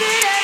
Yeah.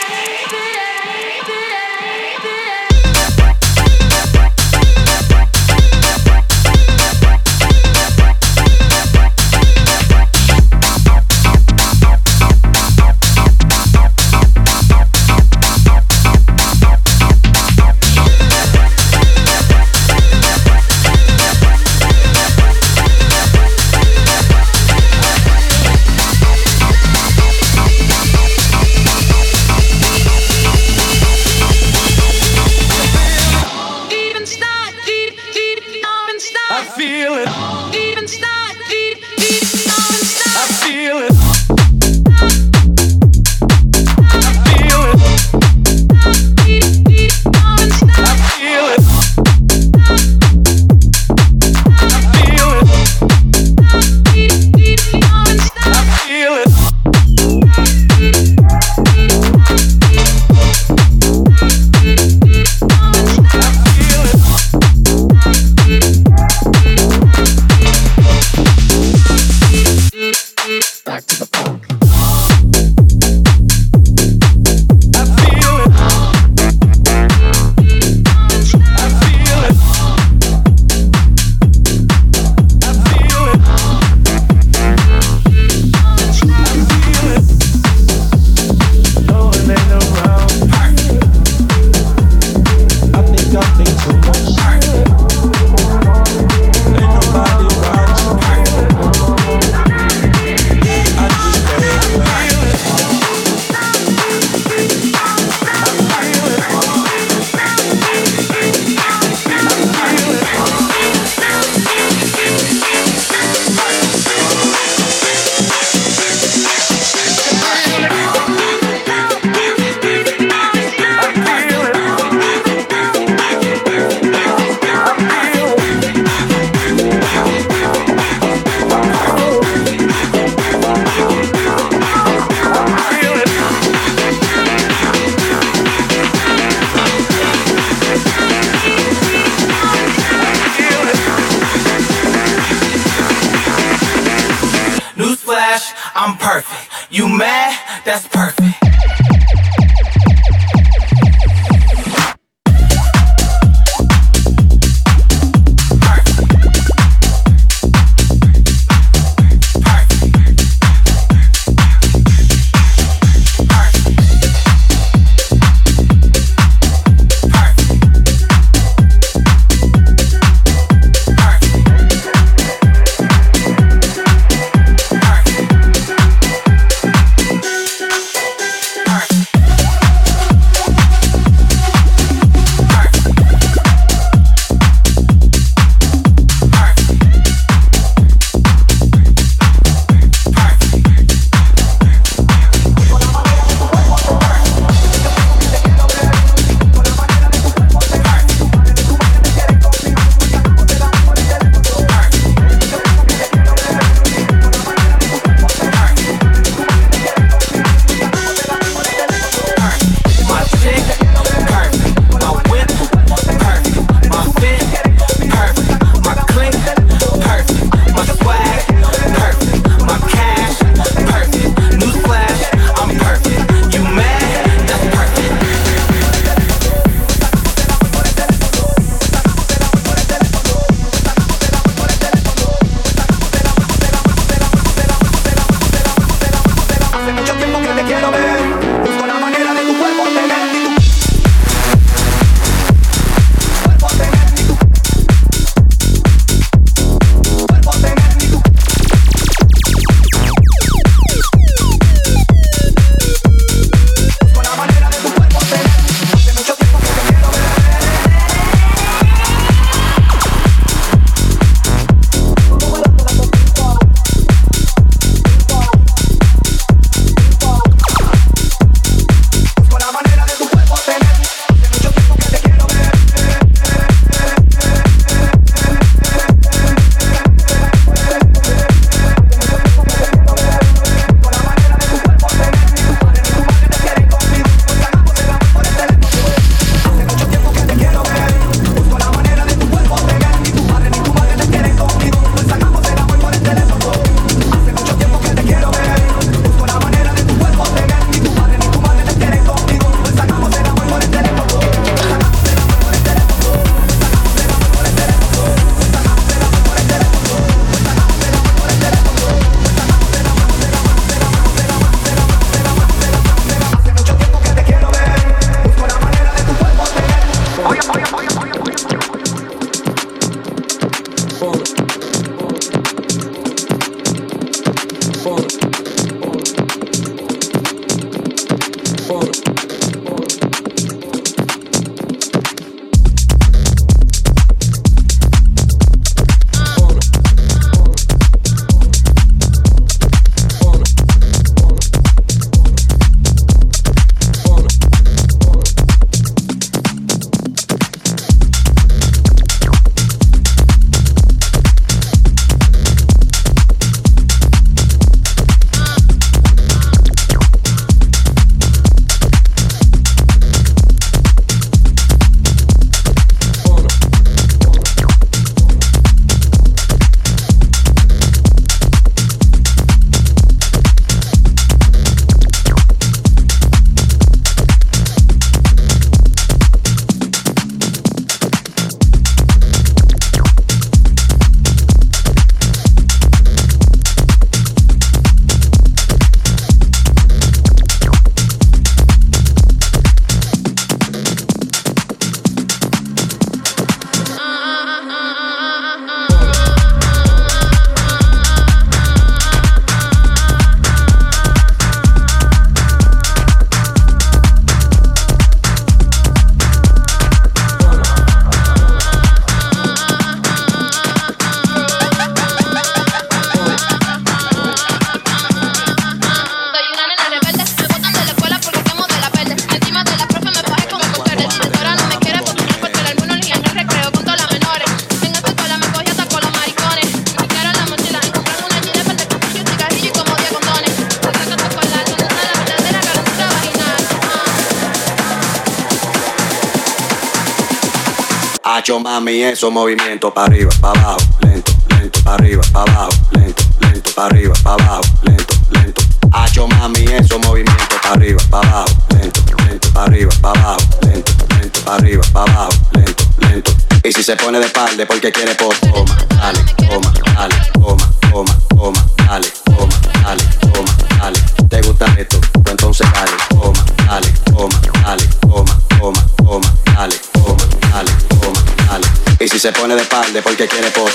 Mami, eso movimiento para arriba, para abajo, lento, lento, para arriba, para abajo, lento, lento, para arriba, para abajo, lento, lento. Hacho mami, eso movimiento para arriba, para abajo, lento, lento, para arriba, para abajo, lento, lento, para arriba, para abajo, lento, lento. Y si se pone de espalda porque quiere por toma, dale, toma, dale, toma, toma, toma, dale, toma, dale, toma, dale. ¿Te gusta esto? Pues entonces dale, toma, dale, toma, dale, toma, toma, toma, dale, toma, dale. Y si se pone de espalda porque quiere por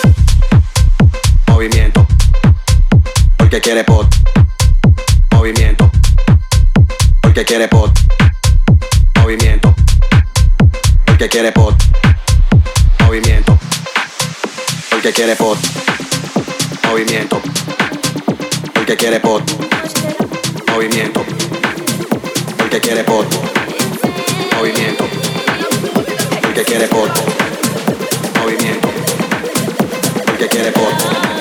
movimiento, porque quiere por movimiento, porque quiere por movimiento, porque quiere por movimiento, porque quiere por movimiento, porque quiere por movimiento, porque quiere por movimiento, el que quiere por movimiento. El que quiere por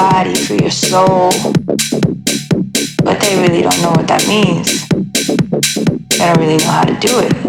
body, for your soul. But they really don't know what that means. They don't really know how to do it.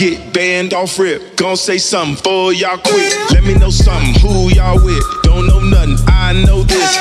get banned off rip. Gon' say something for y'all quit. Let me know something who y'all with. Don't know nothing, I know this.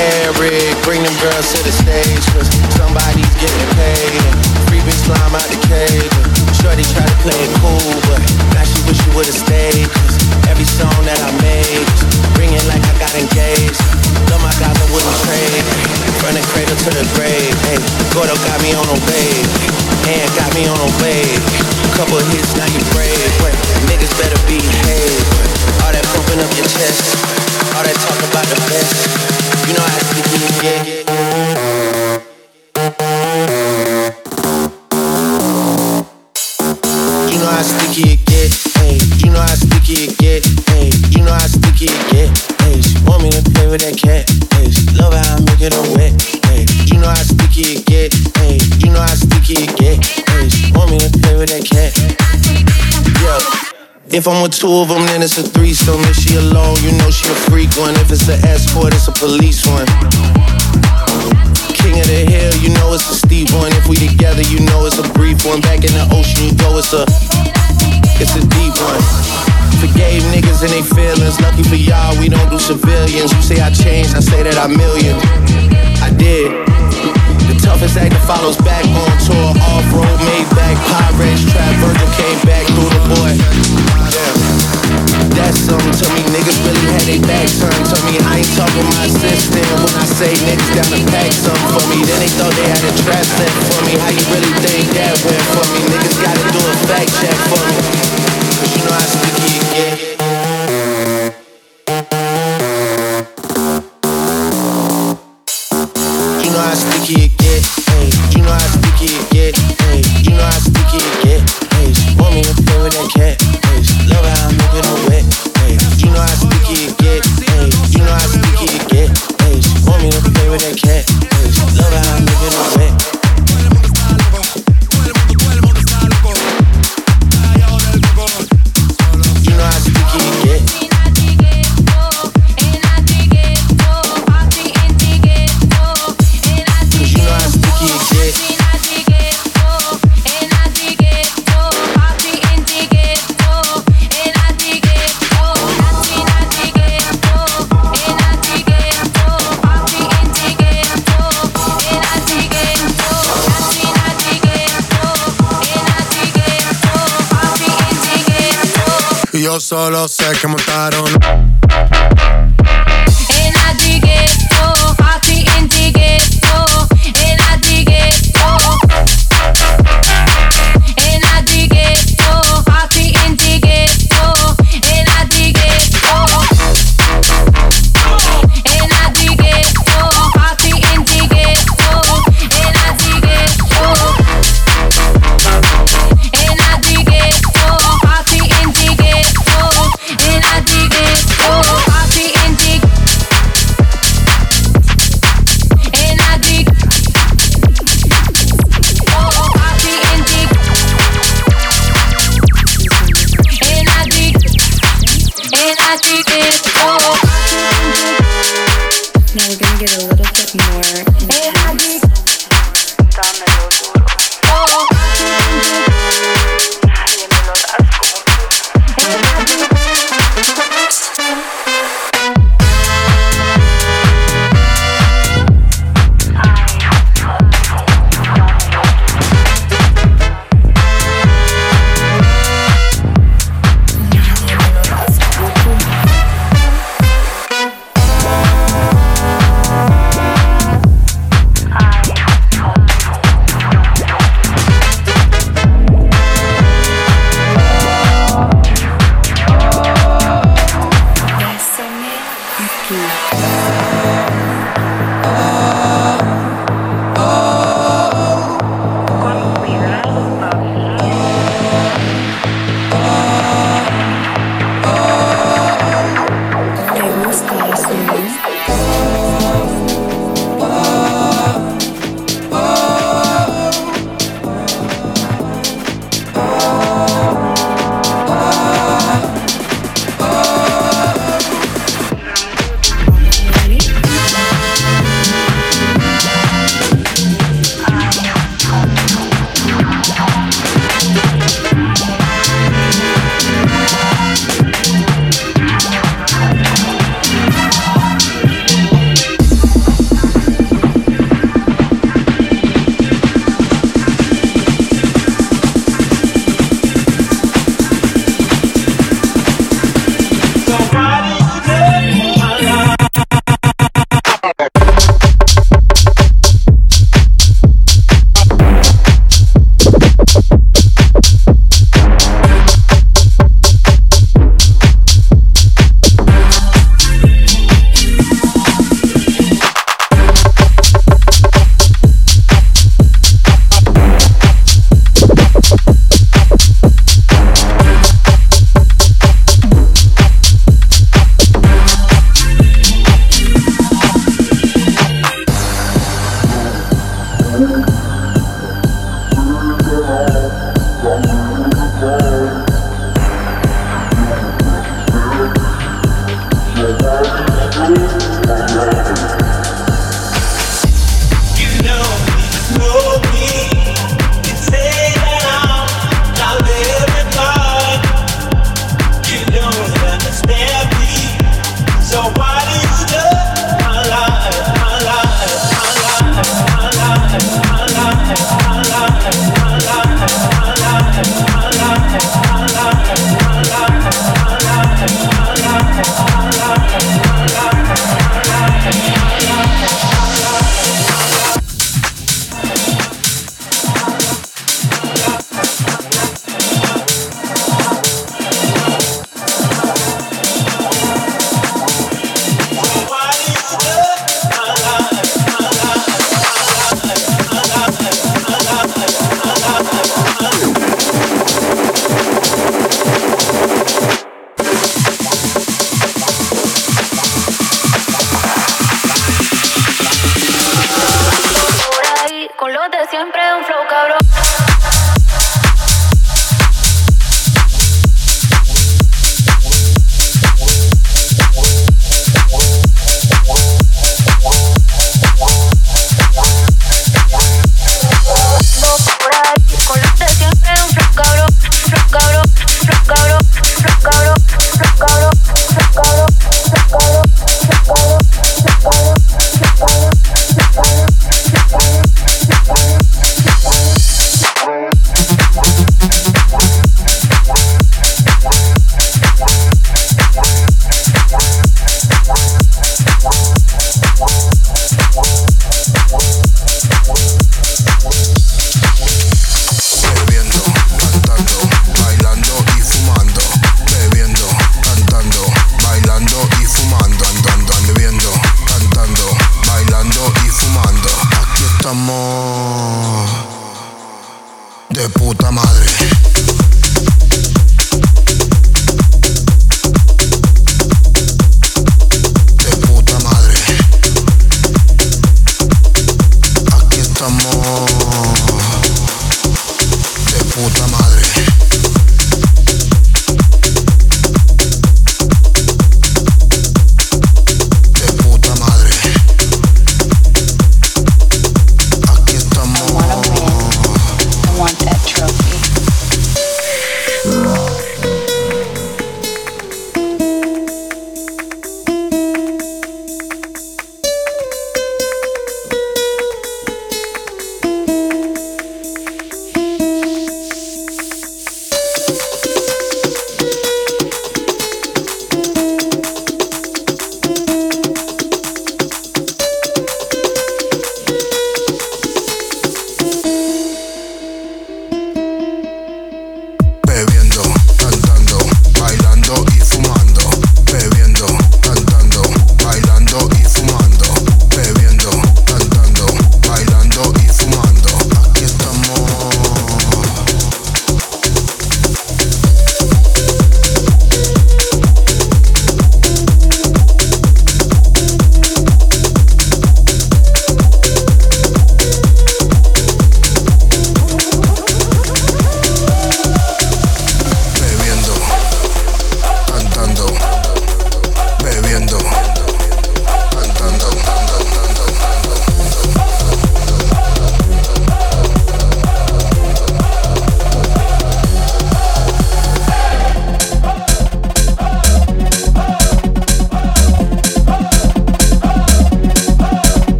Eric, bring them girls to the stage Cause somebody's getting paid. And Free Big Slime out the cage. And Shorty try to play it cool But now she wish she would've stayed Cause every song that I made Ringing like I got engaged. No, my God, I wouldn't trade. From the cradle to the grave. Hey, Gordo got me on a wave. And got me on a wave. Couple hits, now you brave. Niggas better behave. All that pumping up your chest. All that talk about the best. You know how to get, get, get. If I'm with two of them, then it's a threesome. If she alone, you know she a freak one. If it's an escort, it's a police one. King of the hill, you know it's a steep one. If we together, you know it's a brief one. Back in the ocean, you go, it's a, it's a deep one. Forgave niggas and they feelings. Lucky for y'all, we don't do civilians. You say I changed, I say that I million. I did. The toughest act that follows back on tour. Off road, made back, Pirates, trap, Virgil came back through the boy. That's something to me. Niggas really had their back turned to me. I ain't talking my assistant when I say niggas got to pack something for me. Then they thought they had a trap set for me. How you really think that went for me? Niggas gotta do a fact check for me. Cause you know I sticky solo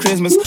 Christmas.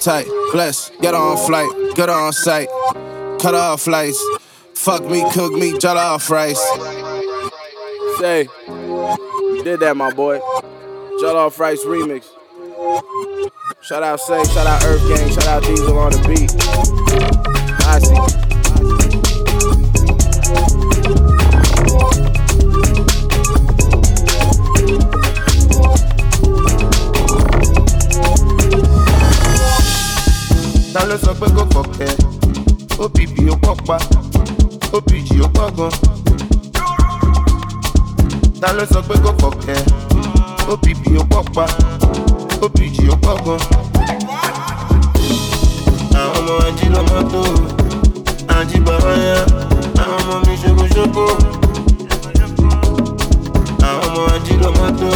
appetite. Bless, get on flight, get on sight. Cut off flights. Fuck me, cook me, jollof rice. Say, you did that, my boy. Jollof rice remix. Shout out Say, shout out Earth Gang, shout out Diesel on the beat. I see. ló sọ pé kò fọ̀kẹ́ OPP ó pọ̀ pa OPG ó pọ̀ gan. àwọn ọmọ ají lọ́mọ tó ají bàbá yá àwọn ọmọ mi ṣokoṣoko. àwọn ọmọ ají lọ́mọ tó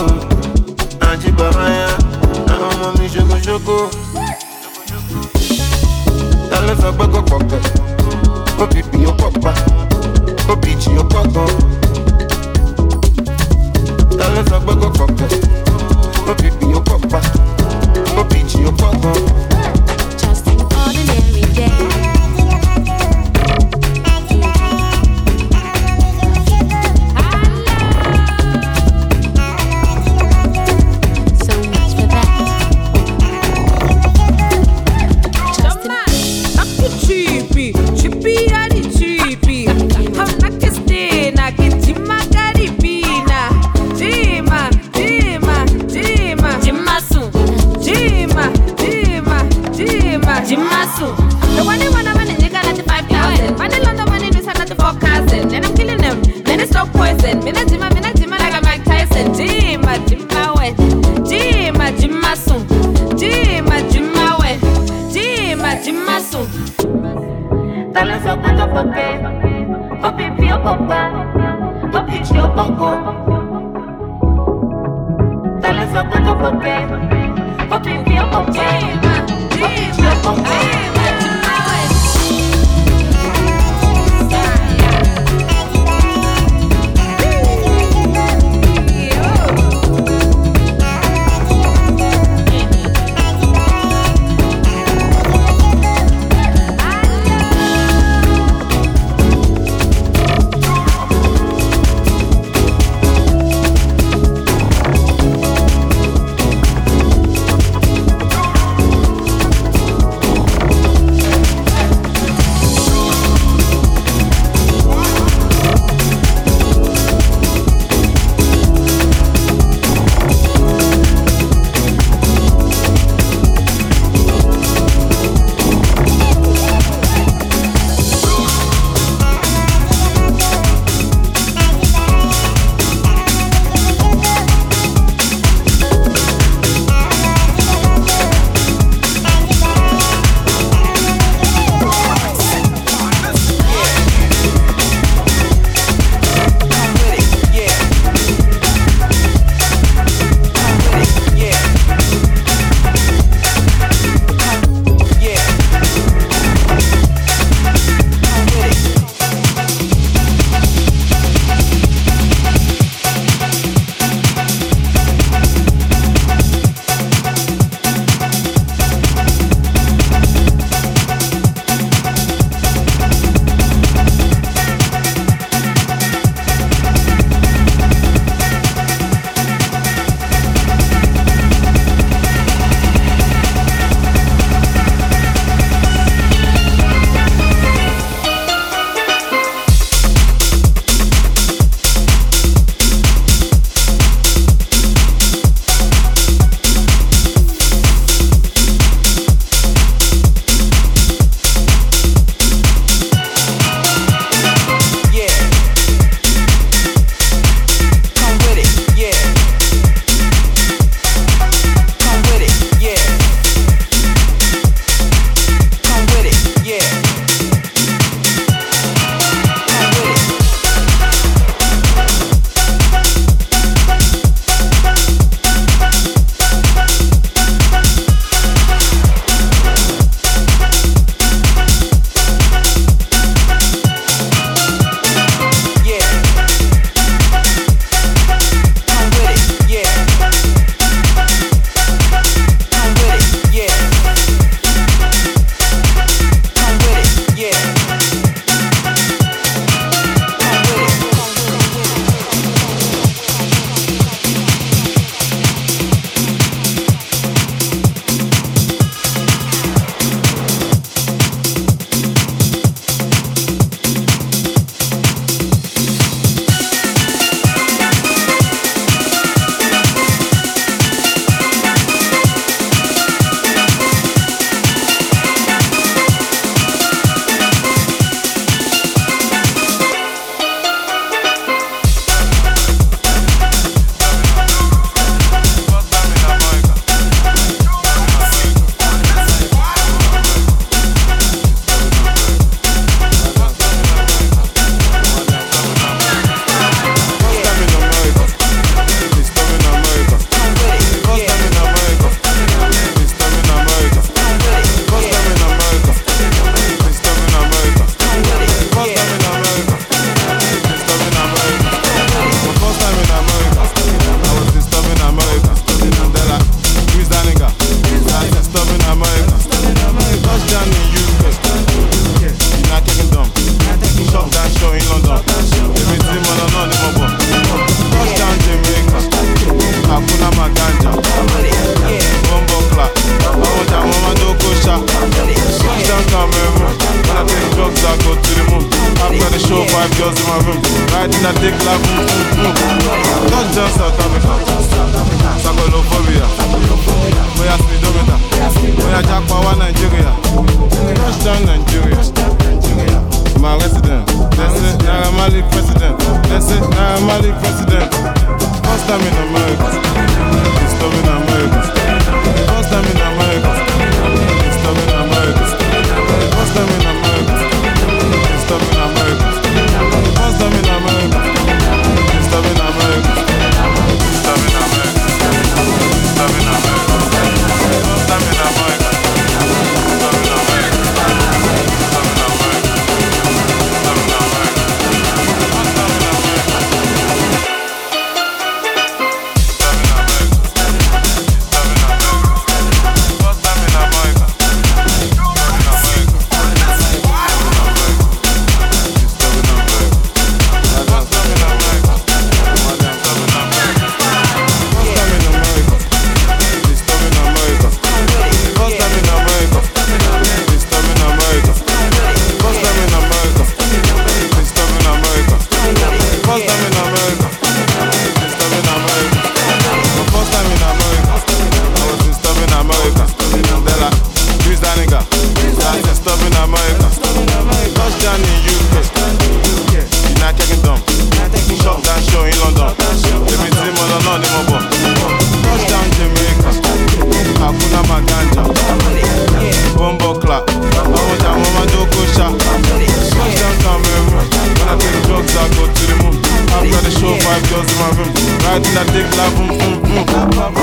ají bàbá yá àwọn ọmọ mi ṣokoṣoko. love in America. Lost down in UK. United Kingdom. Shop that show in London. Let me see lọ náà ni mo bọ̀. Lost down Jamaica. Hakuna Matata. Bombo clap. Àwọn ìjà mo máa dókó ṣá. Lost down Cameroon. When I take drugs I go to the moon. After the show five girls in my room. Riding I dick, love. Mm, mm, mm.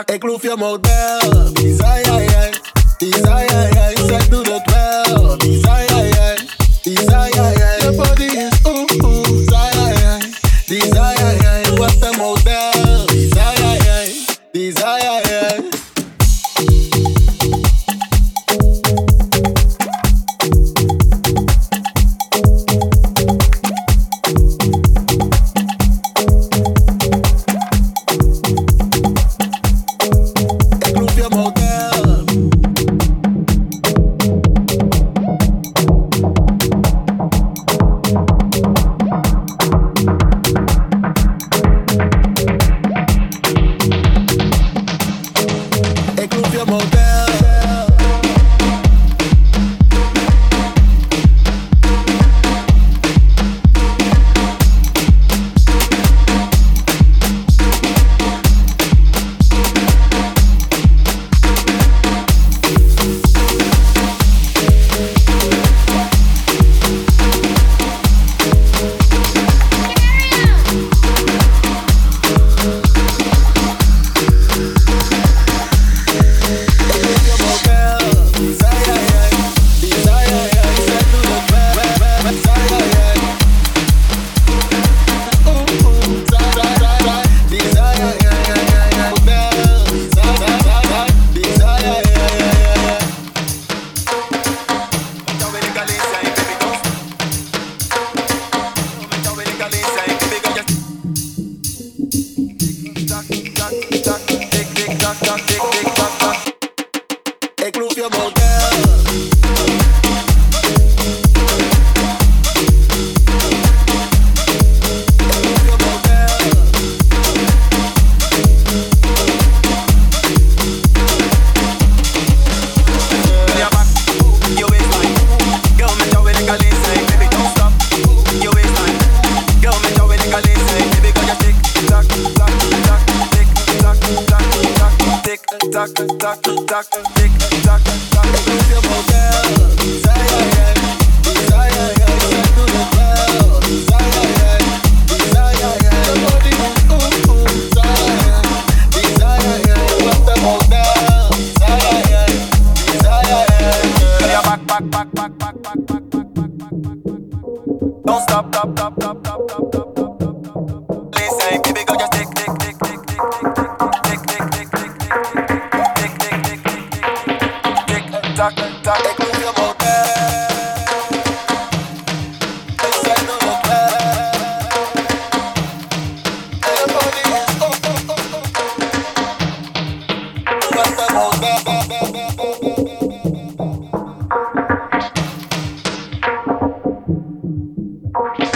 Ik loef je model. Bye.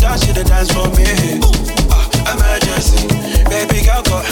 that you to dance for me. Uh, emergency, baby girl, go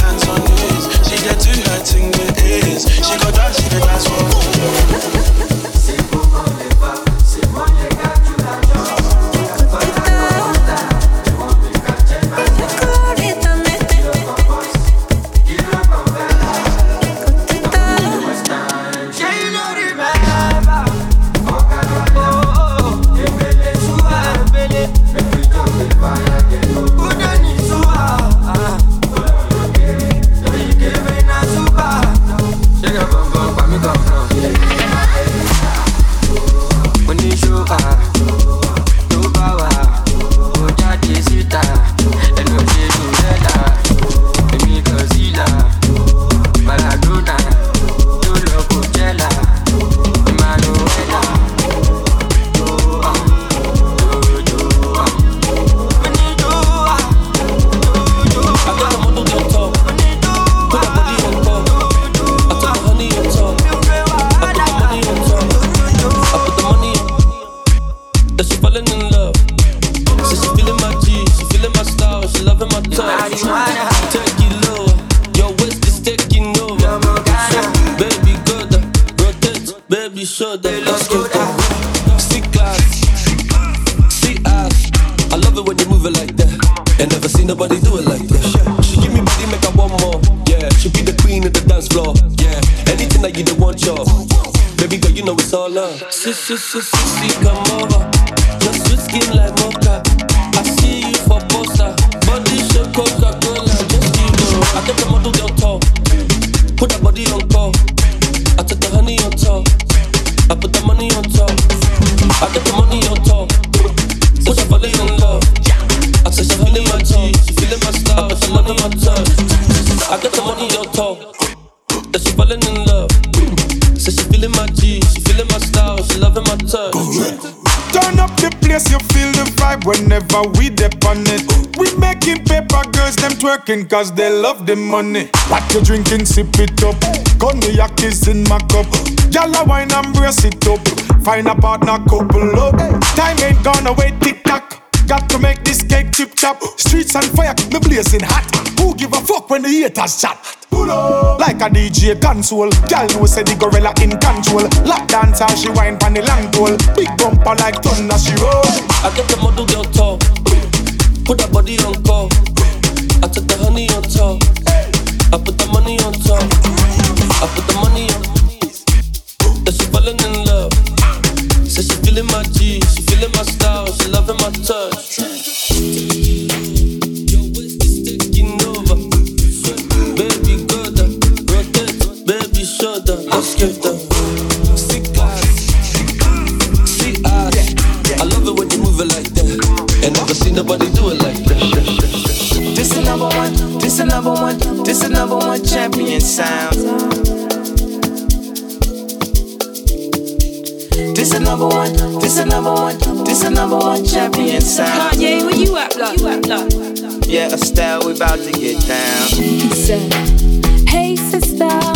cause they love the money. Pack you drink and sip it up. Cognac is in my cup. Yalla wine and brace it up. Find a partner, couple up. Time ain't gonna wait, tick tock. Got to make this cake Tip top. Streets on fire, keep me blazing hot. Who give a fuck when the haters chat? Like a DJ console, gal know say the gorilla in control. Lap dancer, she wine pon the long pole. Big bumper like thunder, she roll. I get the model girl talk, put her body on call. the number one champion sound. Kanye, where you at, blood? You at, blood? Yeah, Estelle, we about to get down. He said, Hey, sister.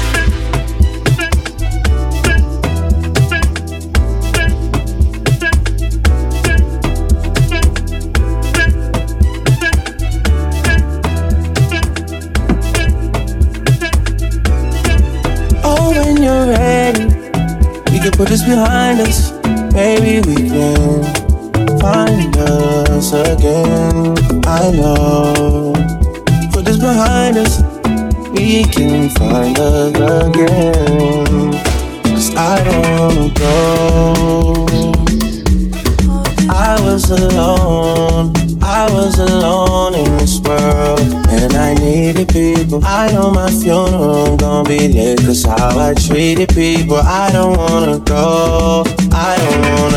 behind us, maybe we can find us again. I know. Put this behind us, we can find us again. Cause I don't wanna go. I was alone, I was alone in this world. And I needed people. I know my funeral I'm gonna be lit. Cause how I treated people, I don't wanna go. I don't wanna